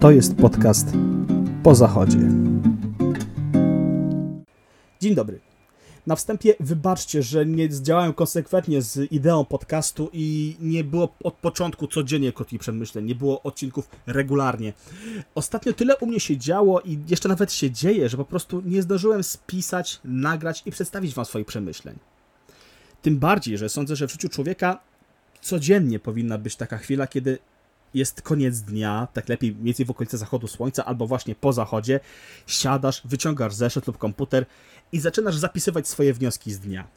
To jest podcast po zachodzie. Dzień dobry. Na wstępie wybaczcie, że nie działałem konsekwentnie z ideą podcastu i nie było od początku codziennie krótkich przemyśleń, nie było odcinków regularnie. Ostatnio tyle u mnie się działo i jeszcze nawet się dzieje, że po prostu nie zdążyłem spisać, nagrać i przedstawić Wam swoich przemyśleń. Tym bardziej, że sądzę, że w życiu człowieka codziennie powinna być taka chwila, kiedy jest koniec dnia, tak lepiej mniej więcej w okolicy zachodu słońca, albo właśnie po zachodzie, siadasz, wyciągasz zeszyt lub komputer i zaczynasz zapisywać swoje wnioski z dnia.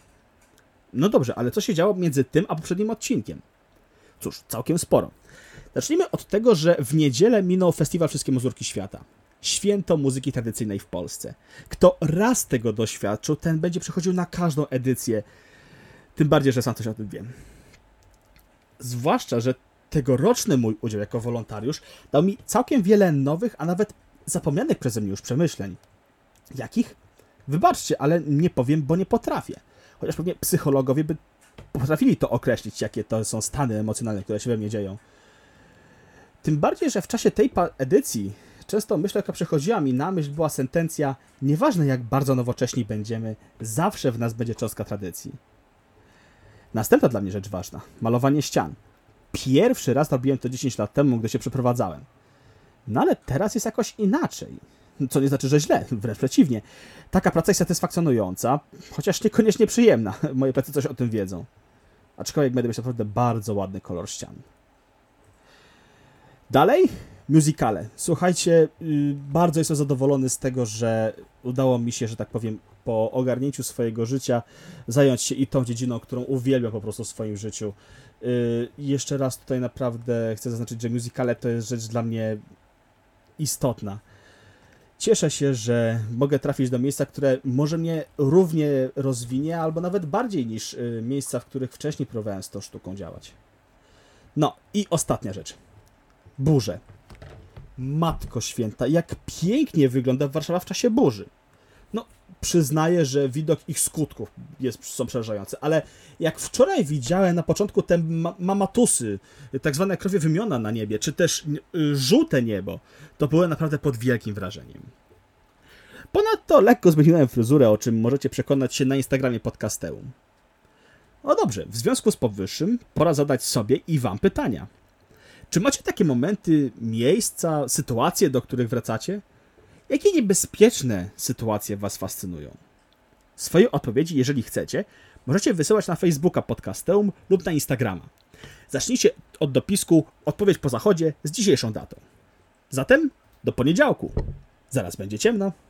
No dobrze, ale co się działo między tym a poprzednim odcinkiem? Cóż, całkiem sporo. Zacznijmy od tego, że w niedzielę minął Festiwal Wszystkie Mazurki Świata. Święto muzyki tradycyjnej w Polsce. Kto raz tego doświadczył, ten będzie przychodził na każdą edycję. Tym bardziej, że sam coś o tym wiem. Zwłaszcza, że tegoroczny mój udział jako wolontariusz dał mi całkiem wiele nowych, a nawet zapomnianych przeze mnie już przemyśleń. Jakich? Wybaczcie, ale nie powiem, bo nie potrafię. Chociaż pewnie psychologowie by potrafili to określić, jakie to są stany emocjonalne, które się we mnie dzieją. Tym bardziej, że w czasie tej edycji często myśl, jaka przychodziła mi na myśl, była sentencja: Nieważne jak bardzo nowocześni będziemy, zawsze w nas będzie cząstka tradycji. Następna dla mnie rzecz ważna malowanie ścian. Pierwszy raz robiłem to 10 lat temu, gdy się przeprowadzałem. No ale teraz jest jakoś inaczej. Co nie znaczy, że źle, wręcz przeciwnie. Taka praca jest satysfakcjonująca, chociaż niekoniecznie przyjemna. Moje plecy coś o tym wiedzą. Aczkolwiek będę mieć naprawdę bardzo ładny kolor ścian. Dalej, musicale. Słuchajcie, y, bardzo jestem zadowolony z tego, że udało mi się, że tak powiem, po ogarnięciu swojego życia zająć się i tą dziedziną, którą uwielbiam po prostu w swoim życiu. Y, jeszcze raz tutaj naprawdę chcę zaznaczyć, że musicale to jest rzecz dla mnie istotna. Cieszę się, że mogę trafić do miejsca, które może mnie równie rozwinie, albo nawet bardziej niż y, miejsca, w których wcześniej próbowałem z tą sztuką działać. No i ostatnia rzecz. Burze. Matko święta, jak pięknie wygląda Warszawa w czasie burzy. No, przyznaję, że widok ich skutków jest, są przerażający, ale jak wczoraj widziałem na początku te ma mamatusy, tak zwane krowie wymiona na niebie, czy też y, żółte niebo, to byłem naprawdę pod wielkim wrażeniem. Ponadto lekko zmieniłem fryzurę, o czym możecie przekonać się na Instagramie podcasteum. No dobrze, w związku z powyższym pora zadać sobie i wam pytania. Czy macie takie momenty, miejsca, sytuacje, do których wracacie? Jakie niebezpieczne sytuacje Was fascynują? Swoje odpowiedzi, jeżeli chcecie, możecie wysyłać na Facebooka Podcasteum lub na Instagrama. Zacznijcie od dopisku Odpowiedź po zachodzie z dzisiejszą datą. Zatem do poniedziałku. Zaraz będzie ciemno.